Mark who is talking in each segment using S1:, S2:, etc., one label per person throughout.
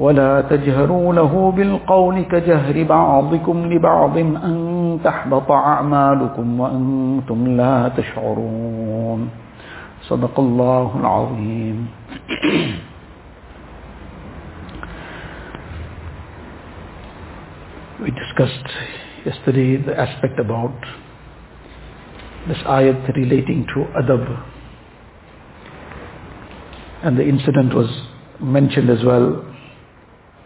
S1: ولا تجهروا له بالقول كجهر بعضكم لبعض أن تحبط أعمالكم وأنتم لا تشعرون صدق الله العظيم We discussed yesterday the aspect about this ayat relating to adab and the incident was mentioned as well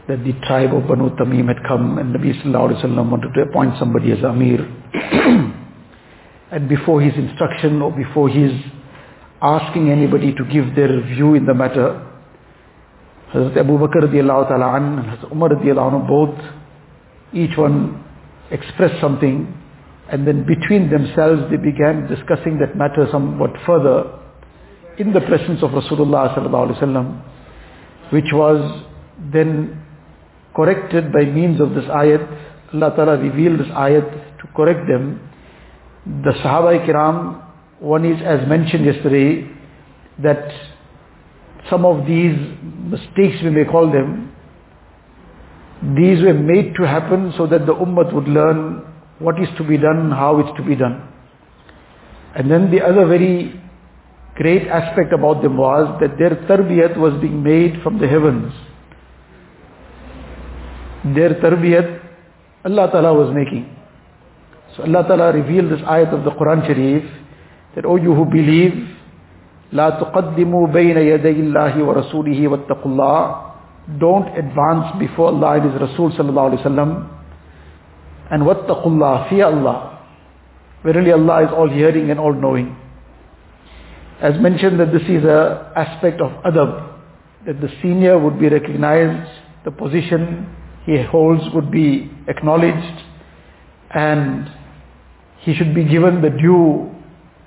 S1: that the tribe of Banu Tamim had come and Nabi Sallallahu Alaihi Wasallam wanted to appoint somebody as Amir. and before his instruction or before his asking anybody to give their view in the matter, Hazrat Abu Bakr radiallahu ta'ala an and Hazrat Umar radiallahu both, each one expressed something and then between themselves they began discussing that matter somewhat further in the presence of Rasulullah which was then corrected by means of this ayat. Allah Ta'ala revealed this ayat to correct them. The Sahaba Kiram, one is as mentioned yesterday, that some of these mistakes we may call them, these were made to happen so that the ummah would learn what is to be done, how it's to be done. And then the other very great aspect about them was that their tarbiyat was being made from the heavens their tarbiyat Allah Ta'ala was making. So Allah Ta'ala revealed this ayat of the Quran Sharif that, O you who believe, لا تقدموا بين يدي الله ورسوله واتقوا الله Don't advance before Allah and His Rasul sallallahu alayhi wasallam and واتقوا الله, fear Allah. Verily Allah is all hearing and all knowing. As mentioned that this is a aspect of adab, that the senior would be recognized, the position he holds would be acknowledged and he should be given the due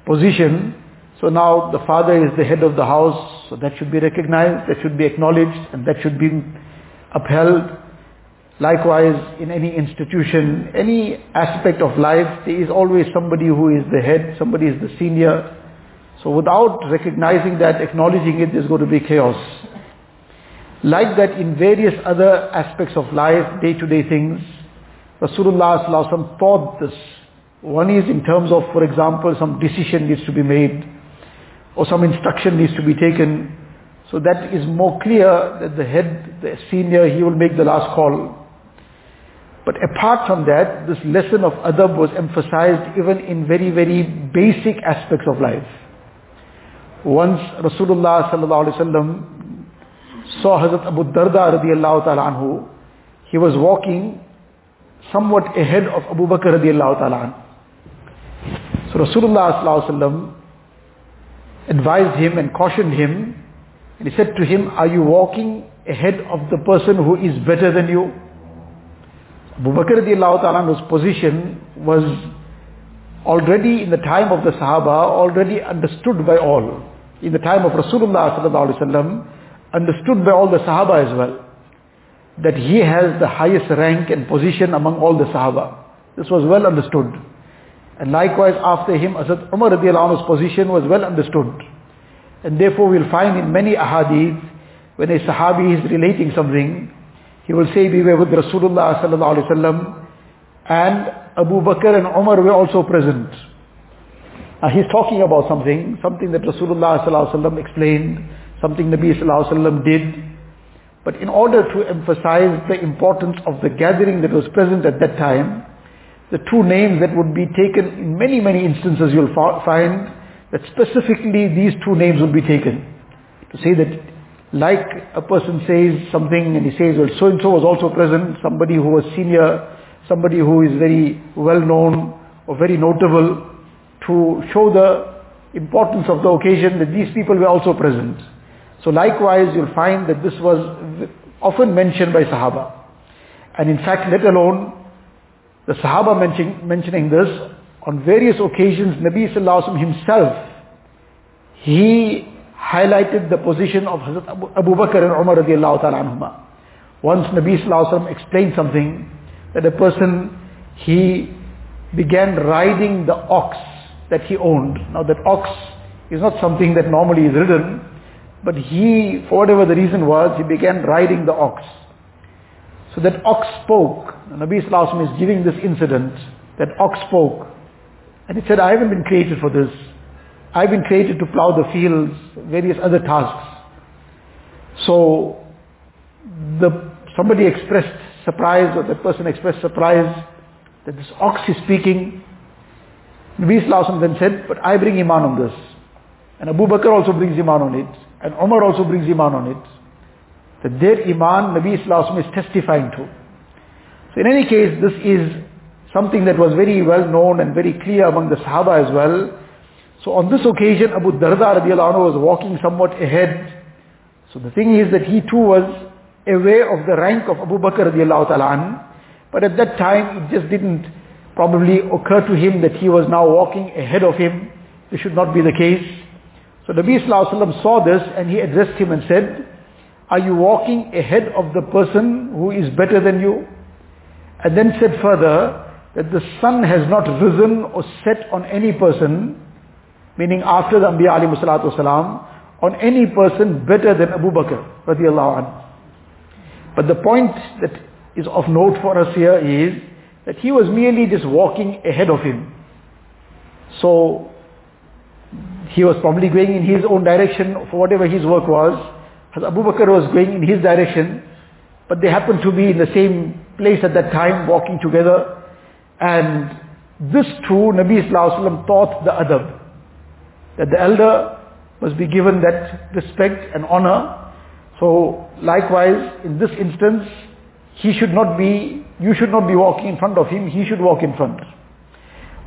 S1: position. So now the father is the head of the house, so that should be recognized, that should be acknowledged and that should be upheld. Likewise, in any institution, any aspect of life, there is always somebody who is the head, somebody is the senior. So without recognizing that, acknowledging it, there's going to be chaos. Like that in various other aspects of life, day-to-day things, Rasulullah taught this. One is in terms of, for example, some decision needs to be made, or some instruction needs to be taken. So that is more clear that the head, the senior, he will make the last call. But apart from that, this lesson of adab was emphasized even in very, very basic aspects of life. Once Rasulullah sallallahu alaihi saw Hazrat Abu Darda radiallahu ta'ala anhu, he was walking somewhat ahead of Abu Bakr radiallahu ta'ala anhu. So Rasulullah sallallahu alayhi advised him and cautioned him and he said to him, are you walking ahead of the person who is better than you? Abu Bakr radiallahu ta'ala anhu's position was already in the time of the Sahaba, already understood by all. In the time of Rasulullah sallallahu alayhi wa understood by all the Sahaba as well, that he has the highest rank and position among all the Sahaba. This was well understood. And likewise after him, Hazrat Umar anhu's position was well understood. And therefore we'll find in many ahadith, when a Sahabi is relating something, he will say, we were with Rasulullah sallallahu alaihi wasallam, and Abu Bakr and Umar were also present. Now he's talking about something, something that Rasulullah sallallahu alaihi wasallam explained, something Nabi Sallallahu did. But in order to emphasize the importance of the gathering that was present at that time, the two names that would be taken in many, many instances you'll find that specifically these two names will be taken. To say that like a person says something and he says, well, so-and-so was also present, somebody who was senior, somebody who is very well known or very notable, to show the importance of the occasion that these people were also present. So likewise, you'll find that this was often mentioned by Sahaba. And in fact, let alone the Sahaba mention, mentioning this, on various occasions, Nabi Sallallahu himself, he highlighted the position of Hazrat Abu, Bakr and Umar radiallahu ta'ala. Once Nabi Sallallahu explained something, that a person, he began riding the ox that he owned. Now that ox is not something that normally is ridden, but he, for whatever the reason was, he began riding the ox. So that ox spoke. Nabi Sallallahu is giving this incident. That ox spoke. And he said, I haven't been created for this. I've been created to plow the fields, various other tasks. So, the, somebody expressed surprise or that person expressed surprise that this ox is speaking. Nabi Sallallahu then said, but I bring iman on this. And Abu Bakr also brings iman on it. And Umar also brings iman on it. That their iman Nabi Sallallahu is testifying to. So in any case, this is something that was very well known and very clear among the Sahaba as well. So on this occasion, Abu Darda radiallahu anhu was walking somewhat ahead. So the thing is that he too was aware of the rank of Abu Bakr radiallahu But at that time, it just didn't probably occur to him that he was now walking ahead of him. This should not be the case. So Nabi Wasallam saw this and he addressed him and said, are you walking ahead of the person who is better than you? And then said further that the sun has not risen or set on any person, meaning after the Anbiya alayhi salatu on any person better than Abu Bakr radiallahu anhu. But the point that is of note for us here is that he was merely just walking ahead of him. So he was probably going in his own direction for whatever his work was. As Abu Bakr was going in his direction, but they happened to be in the same place at that time, walking together. And this too, Nabi Sallallahu Alaihi taught the adab. That the elder must be given that respect and honor. So likewise, in this instance, he should not be, you should not be walking in front of him, he should walk in front.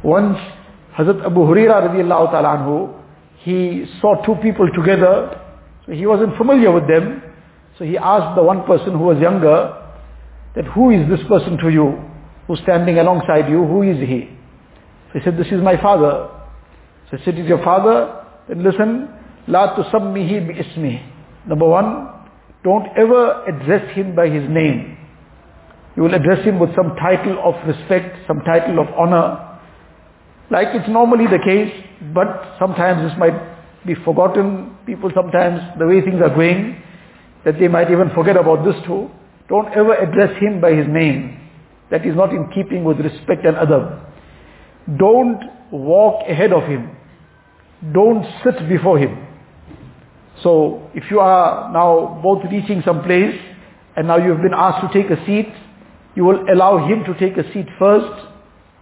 S1: Once Hazrat Abu Huraira radiallahu ta'ala anhu, he saw two people together so he wasn't familiar with them. So he asked the one person who was younger that who is this person to you who's standing alongside you? Who is he? So he said, this is my father. So he said, is your father? Then listen, la tusammihi bi ismi. Number one, don't ever address him by his name. You will address him with some title of respect, some title of honor. Like it's normally the case, but sometimes this might be forgotten. People sometimes, the way things are going, that they might even forget about this too. Don't ever address him by his name. That is not in keeping with respect and adab. Don't walk ahead of him. Don't sit before him. So if you are now both reaching some place and now you've been asked to take a seat, you will allow him to take a seat first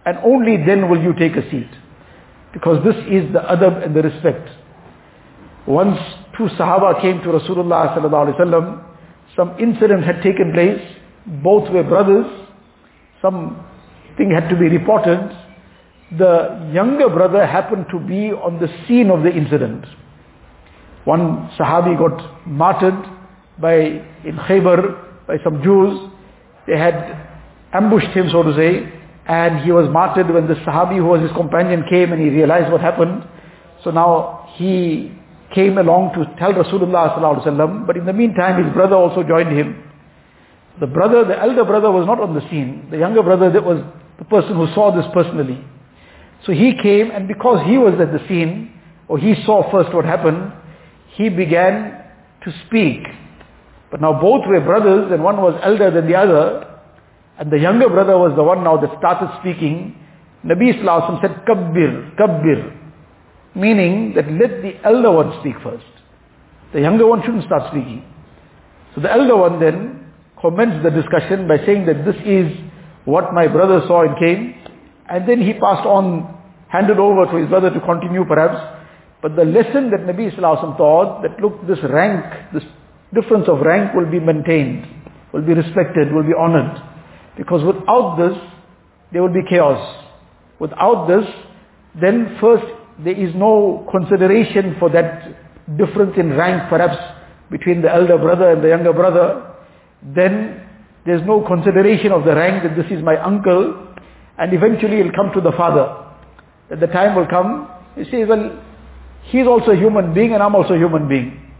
S1: and only then will you take a seat. Because this is the adab and the respect. Once two Sahaba came to Rasulullah sallallahu alaihi wasallam. Some incident had taken place. Both were brothers. Something had to be reported. The younger brother happened to be on the scene of the incident. One Sahabi got martyred by in Khaybar by some Jews. They had ambushed him, so to say, and he was martyred when the Sahabi who was his companion came and he realized what happened. So now he came along to tell Rasulullah but in the meantime his brother also joined him. The brother, the elder brother was not on the scene. The younger brother that was the person who saw this personally. So he came and because he was at the scene, or he saw first what happened, he began to speak. But now both were brothers and one was elder than the other. And the younger brother was the one now that started speaking. Nabi Sallallahu said, Kabbir, Kabbir. Meaning that let the elder one speak first. The younger one shouldn't start speaking. So the elder one then commenced the discussion by saying that this is what my brother saw and came. And then he passed on, handed over to his brother to continue perhaps. But the lesson that Nabi Sallallahu taught, that look, this rank, this difference of rank will be maintained, will be respected, will be honored. Because without this, there will be chaos. Without this, then first there is no consideration for that difference in rank perhaps between the elder brother and the younger brother, then There's no consideration of the rank that this is my uncle, and eventually it'll come to the father. That the time will come, he says, well, he's also a human being and I'm also a human being.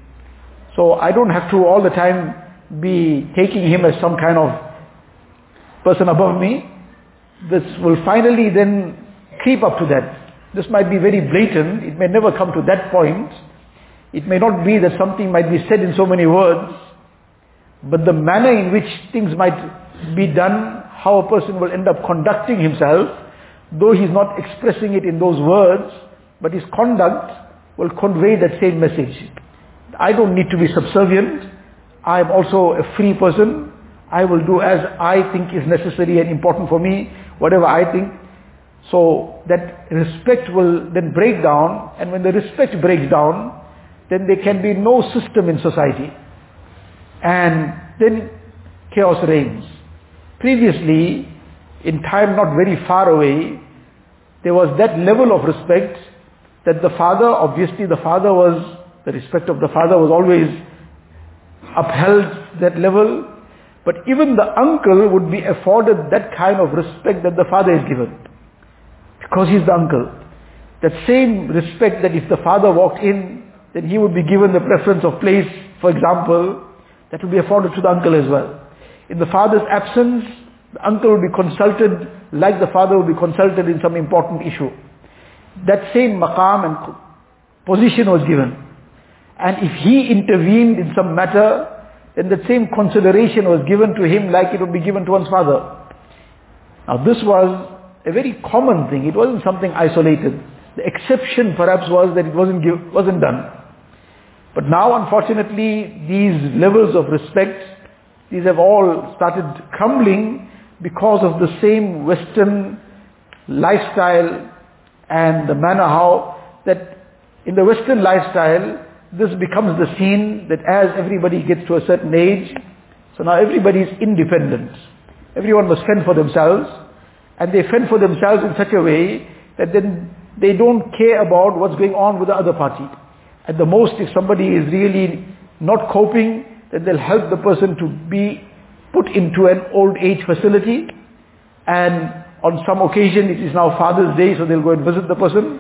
S1: So I don't have to all the time be taking him as some kind of person above me. This will finally then creep up to that. This might be very blatant. It may never come to that point. It may not be that something might be said in so many words, but the manner in which things might be done, how a person will end up conducting himself, though he's not expressing it in those words, but his conduct will convey that same message. I don't need to be subservient. I am also a free person. I will do as I think is necessary and important for me, whatever I think. So that respect will then break down, and when the respect breaks down, then there can be no system in society. And then chaos reigns. Previously, in time not very far away, there was that level of respect that the father, obviously the father was, the respect of the father was always upheld that level, but even the uncle would be afforded that kind of respect that the father is given. Because he's the uncle. That same respect that if the father walked in, then he would be given the preference of place, for example, that would be afforded to the uncle as well. In the father's absence, the uncle would be consulted like the father would be consulted in some important issue. That same maqam and position was given. And if he intervened in some matter, then the same consideration was given to him like it would be given to one's father. Now this was a very common thing. It wasn't something isolated. The exception perhaps was that it wasn't, give, wasn't done. But now unfortunately these levels of respect, these have all started crumbling because of the same Western lifestyle and the manner how that in the Western lifestyle this becomes the scene that as everybody gets to a certain age, so now everybody is independent. Everyone must fend for themselves and they fend for themselves in such a way that then they don't care about what's going on with the other party. At the most, if somebody is really not coping, then they'll help the person to be put into an old age facility. And on some occasion, it is now Father's Day, so they'll go and visit the person.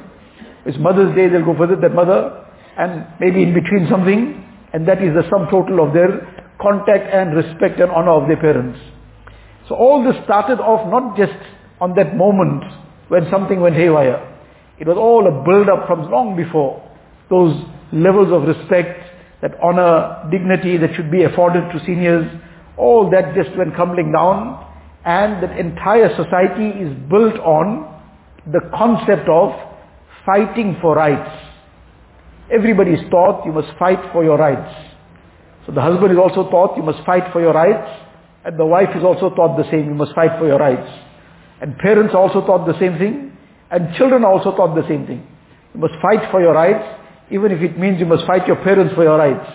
S1: It's Mother's Day, they'll go visit that mother. And maybe in between something. And that is the sum total of their contact and respect and honor of their parents. So all this started off not just on that moment when something went haywire. It was all a build-up from long before. Those levels of respect, that honor, dignity that should be afforded to seniors, all that just went crumbling down and that entire society is built on the concept of fighting for rights. Everybody is taught you must fight for your rights. So the husband is also taught you must fight for your rights and the wife is also taught the same, you must fight for your rights. And parents also taught the same thing and children also taught the same thing. You must fight for your rights even if it means you must fight your parents for your rights.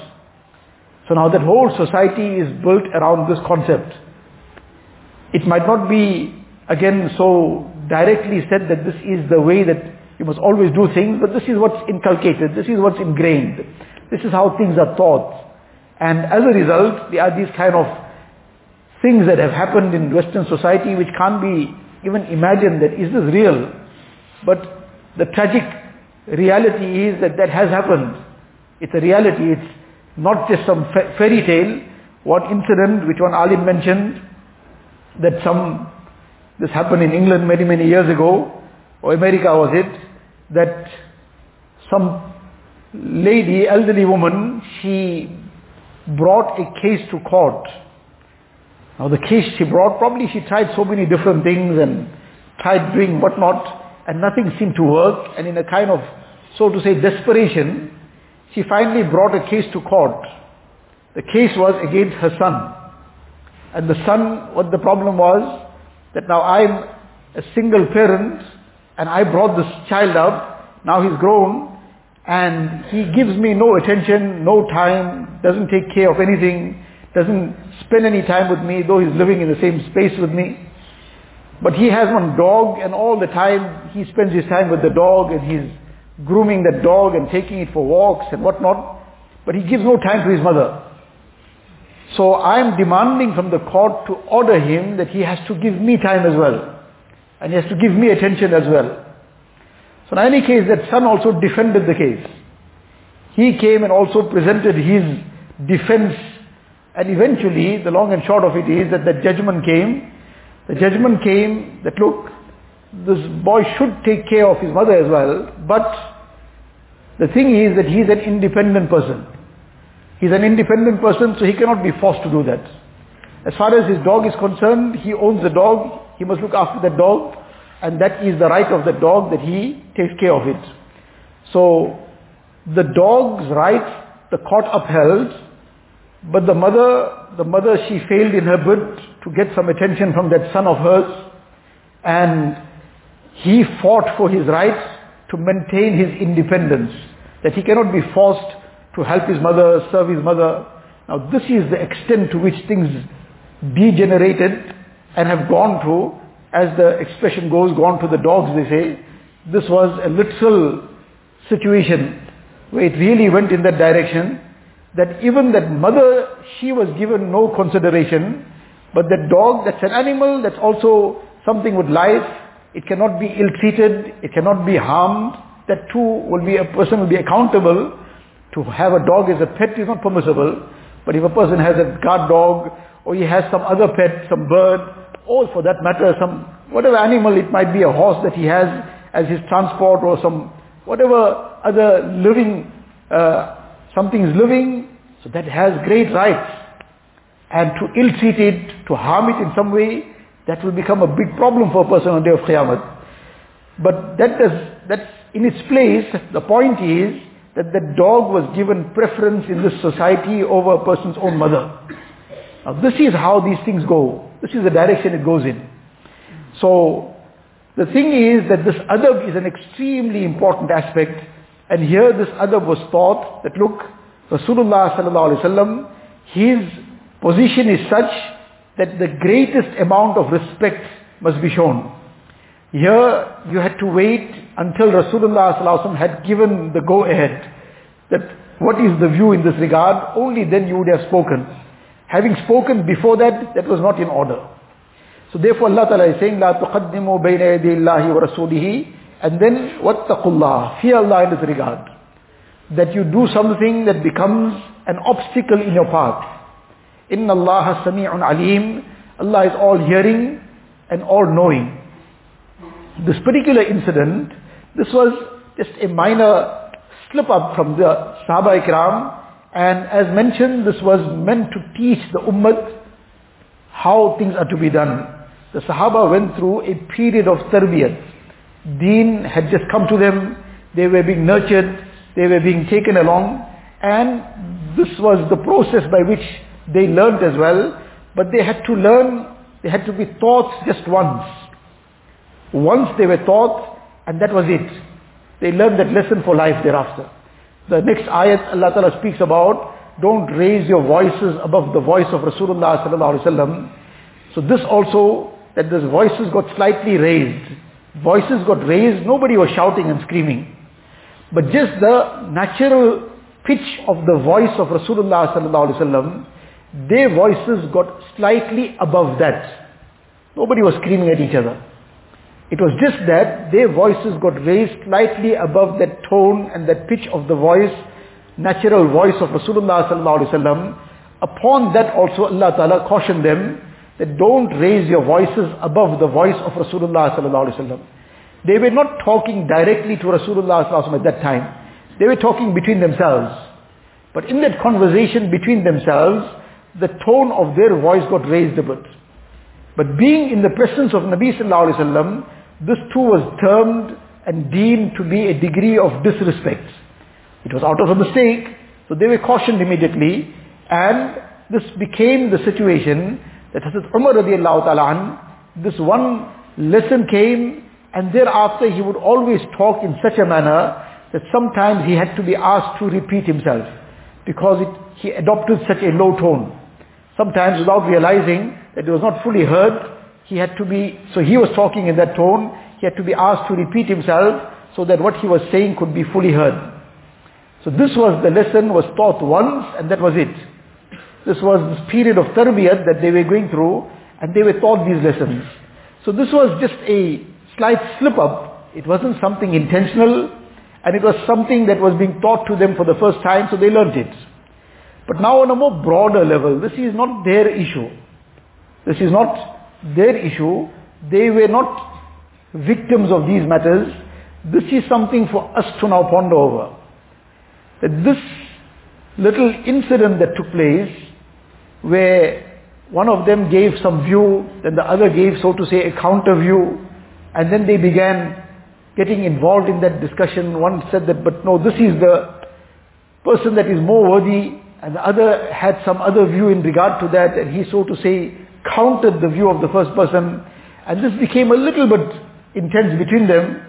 S1: So now that whole society is built around this concept. It might not be, again, so directly said that this is the way that you must always do things, but this is what's inculcated, this is what's ingrained. This is how things are taught. And as a result, there are these kind of things that have happened in Western society which can't be even imagined that is this real? But the tragic reality is that that has happened. It's a reality. It's not just some fairy tale. One incident which one alim mentioned that some, this happened in England many, many years ago, or America was it, that some lady, elderly woman, she brought a case to court. Now the case she brought, probably she tried so many different things and tried doing whatnot, and nothing seemed to work, and in a kind of, so to say, desperation, she finally brought a case to court. The case was against her son. And the son, what the problem was, that now I'm a single parent, and I brought this child up, now he's grown, and he gives me no attention, no time, doesn't take care of anything, doesn't spend any time with me, though he's living in the same space with me. But he has one dog and all the time he spends his time with the dog and he's grooming that dog and taking it for walks and whatnot. But he gives no time to his mother. So I am demanding from the court to order him that he has to give me time as well. And he has to give me attention as well. So in any case, that son also defended the case. He came and also presented his defense. And eventually, the long and short of it is that the judgment came. The judgment came that look, this boy should take care of his mother as well, but the thing is that he's an independent person. He's an independent person, so he cannot be forced to do that. As far as his dog is concerned, he owns the dog, he must look after the dog, and that is the right of the dog that he takes care of it. So, the dog's right, the court upheld, but the mother, the mother, she failed in her bid to get some attention from that son of hers, and he fought for his right to maintain his independence, that he cannot be forced to help his mother, serve his mother. Now this is the extent to which things degenerated and have gone to, as the expression goes, gone to the dogs they say. This was a literal situation where it really went in that direction that even that mother, she was given no consideration, but that dog, that's an animal, that's also something with life, it cannot be ill-treated, it cannot be harmed, that too will be, a person will be accountable to have a dog as a pet is not permissible, but if a person has a guard dog, or he has some other pet, some bird, or for that matter, some, whatever animal, it might be a horse that he has as his transport, or some, whatever other living, uh, something is living, so that has great rights. And to ill-treat it, to harm it in some way, that will become a big problem for a person on the day of Qiyamah. But that does, that's in its place. The point is that the dog was given preference in this society over a person's own mother. Now this is how these things go. This is the direction it goes in. So the thing is that this adab is an extremely important aspect. And here this adab was taught that look, Rasulullah sallallahu his position is such that the greatest amount of respect must be shown. Here you had to wait until Rasulullah ﷺ had given the go ahead. That what is the view in this regard? Only then you would have spoken. Having spoken before that, that was not in order. So therefore Allah Ta'ala is saying, لا تقدموا بين يدي الله ورسوله and then واتقوا الله. Fear Allah in this regard. That you do something that becomes an obstacle in your path. Inna Allah sami'un alim. Allah is all hearing and all knowing. This particular incident, this was just a minor slip up from the Sahaba Ikram. and as mentioned, this was meant to teach the Ummah how things are to be done. The Sahaba went through a period of tarbiyat. Deen had just come to them. They were being nurtured. They were being taken along. And this was the process by which they learned as well, but they had to learn, they had to be taught just once. Once they were taught, and that was it. They learned that lesson for life thereafter. The next ayat Allah Ta'ala speaks about, don't raise your voices above the voice of Rasulullah Sallallahu Alaihi Wasallam. So this also, that the voices got slightly raised. Voices got raised, nobody was shouting and screaming. But just the natural pitch of the voice of Rasulullah Sallallahu Alaihi Wasallam their voices got slightly above that. Nobody was screaming at each other. It was just that their voices got raised slightly above that tone and that pitch of the voice, natural voice of Rasulullah sallallahu alaihi wasallam. Upon that also Allah Ta'ala cautioned them that don't raise your voices above the voice of Rasulullah sallallahu alaihi wasallam. They were not talking directly to Rasulullah sallallahu alaihi wasallam at that time. They were talking between themselves. But in that conversation between themselves, the tone of their voice got raised a bit. But being in the presence of Nabi sallallahu alaihi wasallam, this too was termed and deemed to be a degree of disrespect. It was out of a mistake, so they were cautioned immediately, and this became the situation that Hazrat Umar radiallahu ta'ala this one lesson came, and thereafter he would always talk in such a manner that sometimes he had to be asked to repeat himself, because it, he adopted such a low tone. Sometimes without realizing that it was not fully heard, he had to be, so he was talking in that tone, he had to be asked to repeat himself so that what he was saying could be fully heard. So this was the lesson was taught once and that was it. This was this period of tarbiyat that they were going through and they were taught these lessons. So this was just a slight slip up. It wasn't something intentional and it was something that was being taught to them for the first time so they learned it. But now on a more broader level, this is not their issue. This is not their issue. They were not victims of these matters. This is something for us to now ponder over. That this little incident that took place, where one of them gave some view, then the other gave, so to say, a counter view, and then they began getting involved in that discussion. One said that, but no, this is the person that is more worthy, and the other had some other view in regard to that, and he, so to say, countered the view of the first person, and this became a little bit intense between them.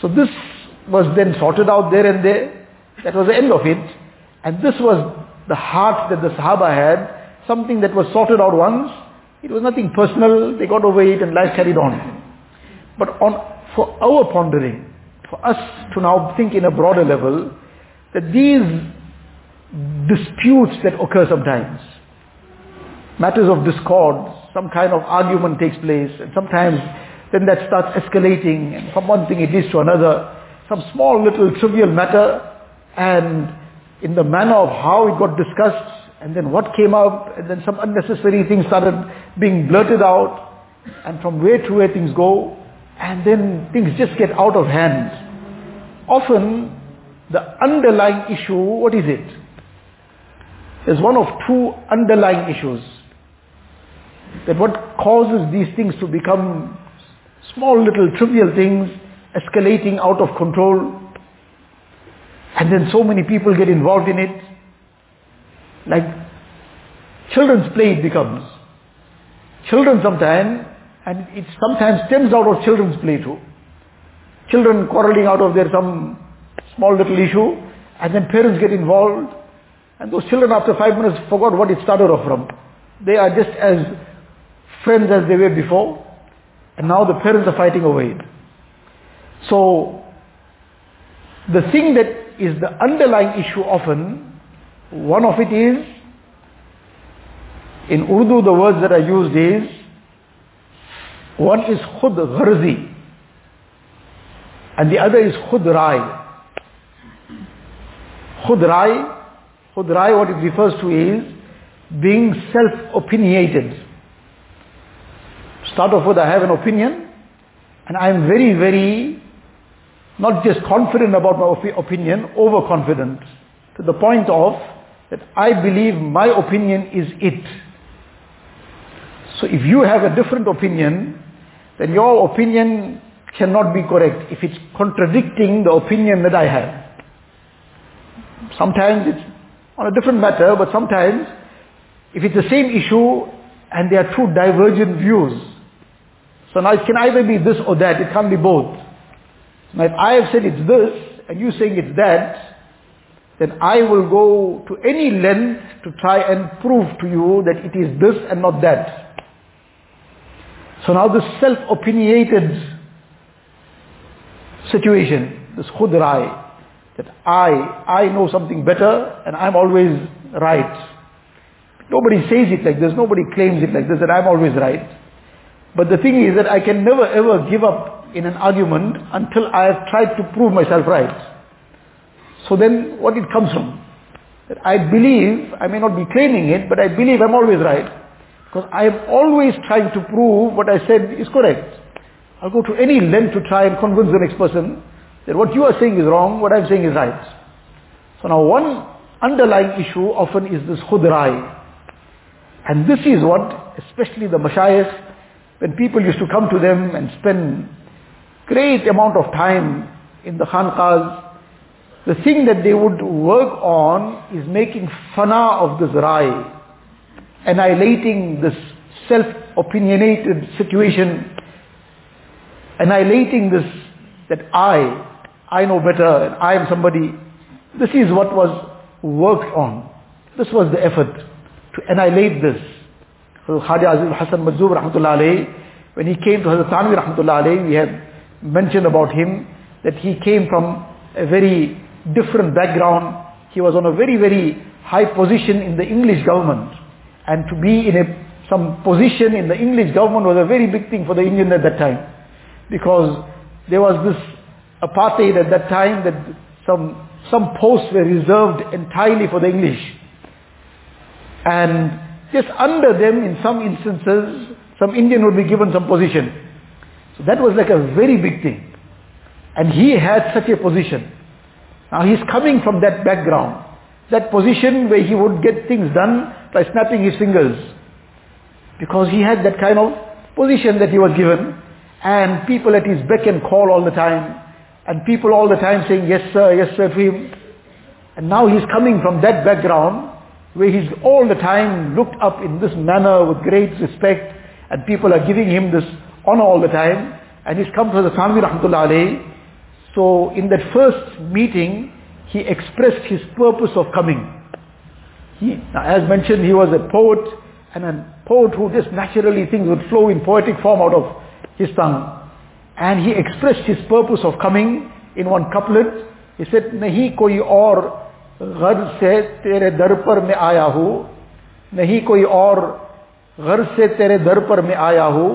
S1: So this was then sorted out there and there. That was the end of it. And this was the heart that the Sahaba had, something that was sorted out once. It was nothing personal. They got over it and life carried on. But on, for our pondering, for us to now think in a broader level, that these disputes that occur sometimes, matters of discord, some kind of argument takes place, and sometimes then that starts escalating, and from one thing it leads to another, some small little trivial matter, and in the manner of how it got discussed, and then what came up, and then some unnecessary things started being blurted out, and from where to where things go, and then things just get out of hand. Often, the underlying issue, what is it? There's one of two underlying issues. That what causes these things to become small little trivial things, escalating out of control, and then so many people get involved in it. Like children's play it becomes. Children sometimes, and it sometimes stems out of children's play too. Children quarreling out of their some small little issue, and then parents get involved, and those children after five minutes forgot what it started off from. They are just as friends as they were before, and now the parents are fighting over it. So, the thing that is the underlying issue often, one of it is, in Urdu the words that are used is, one is khud gharzi, and the other is khud rai. Khud rai, khud rai what it refers to is, being self-opinionated. Start off with, I have an opinion, and I am very, very, not just confident about my op- opinion, overconfident, to the point of that I believe my opinion is it. So if you have a different opinion, then your opinion cannot be correct if it's contradicting the opinion that I have. Sometimes it's on a different matter, but sometimes if it's the same issue and there are two divergent views, so now it can either be this or that, it can't be both. Now if I have said it's this and you saying it's that, then I will go to any length to try and prove to you that it is this and not that. So now this self-opinionated situation, this khudrai, that I, I know something better and I'm always right. Nobody says it like this, nobody claims it like this, that I'm always right. But the thing is that I can never ever give up in an argument until I have tried to prove myself right. So then what it comes from? That I believe, I may not be claiming it, but I believe I'm always right. Because I am always trying to prove what I said is correct. I'll go to any length to try and convince the next person that what you are saying is wrong, what I'm saying is right. So now one underlying issue often is this khudrai. And this is what, especially the mashayikh, when people used to come to them and spend great amount of time in the khanqahs, the thing that they would work on is making fana of this rai, annihilating this self-opinionated situation, annihilating this, that I, I know better and I am somebody. This is what was worked on. This was the effort to annihilate this. Khaja Aziz Hassan Majzub rahmatullah alayhi, when he came to Hazrat Thanvi rahmatullah alayhi, we have mentioned about him that he came from a very different background. He was on a very, very high position in the English government. And to be in a, some position in the English government was a very big thing for the Indian at that time. Because there was this apartheid at that time that some, some posts were reserved entirely for the English. And just under them, in some instances, some Indian would be given some position. So that was like a very big thing. And he had such a position. Now he's coming from that background. That position where he would get things done by snapping his fingers. Because he had that kind of position that he was given. And people at his beck and call all the time. And people all the time saying, yes sir, yes sir to him. And now he's coming from that background where he's all the time looked up in this manner with great respect and people are giving him this honor all the time and he's come to the Thanvi Rahmatullah Ali. So in that first meeting he expressed his purpose of coming. He, now, as mentioned he was a poet and a poet who just naturally things would flow in poetic form out of his tongue. And he expressed his purpose of coming in one couplet. He said, Nahi koi or." गर्ज से तेरे दर पर मैं आया हूँ। नहीं कोई और गर्ज से तेरे दर पर मैं आया हूँ।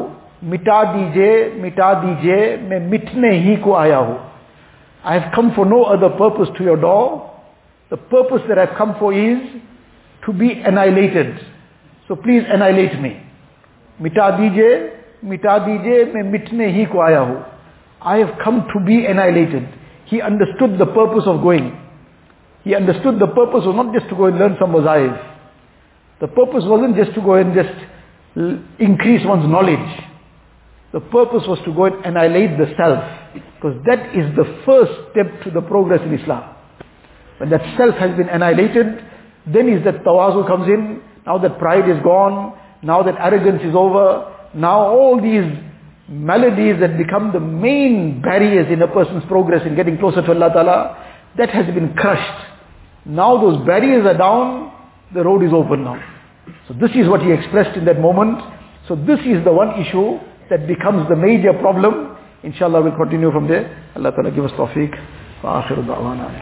S1: मिटा दीजिए मिटा दीजिए, मैं मिटने ही को आया हूँ। I have come for no other purpose to your door the purpose that have come for is to be annihilated so please annihilate me मिटा दीजिए मिटा दीजिए, मैं मिटने ही को आया हूँ। I have come to be annihilated he understood the purpose of going He understood the purpose was not just to go and learn some wazaif. The purpose wasn't just to go and just increase one's knowledge. The purpose was to go and annihilate the self. Because that is the first step to the progress in Islam. When that self has been annihilated, then is that tawazu comes in, now that pride is gone, now that arrogance is over, now all these maladies that become the main barriers in a person's progress in getting closer to Allah Ta'ala, that has been crushed. Now those barriers are down, the road is open now. So this is what he expressed in that moment. So this is the one issue that becomes the major problem. Inshallah we'll continue from there. Allah Ta'ala give us tawfiq.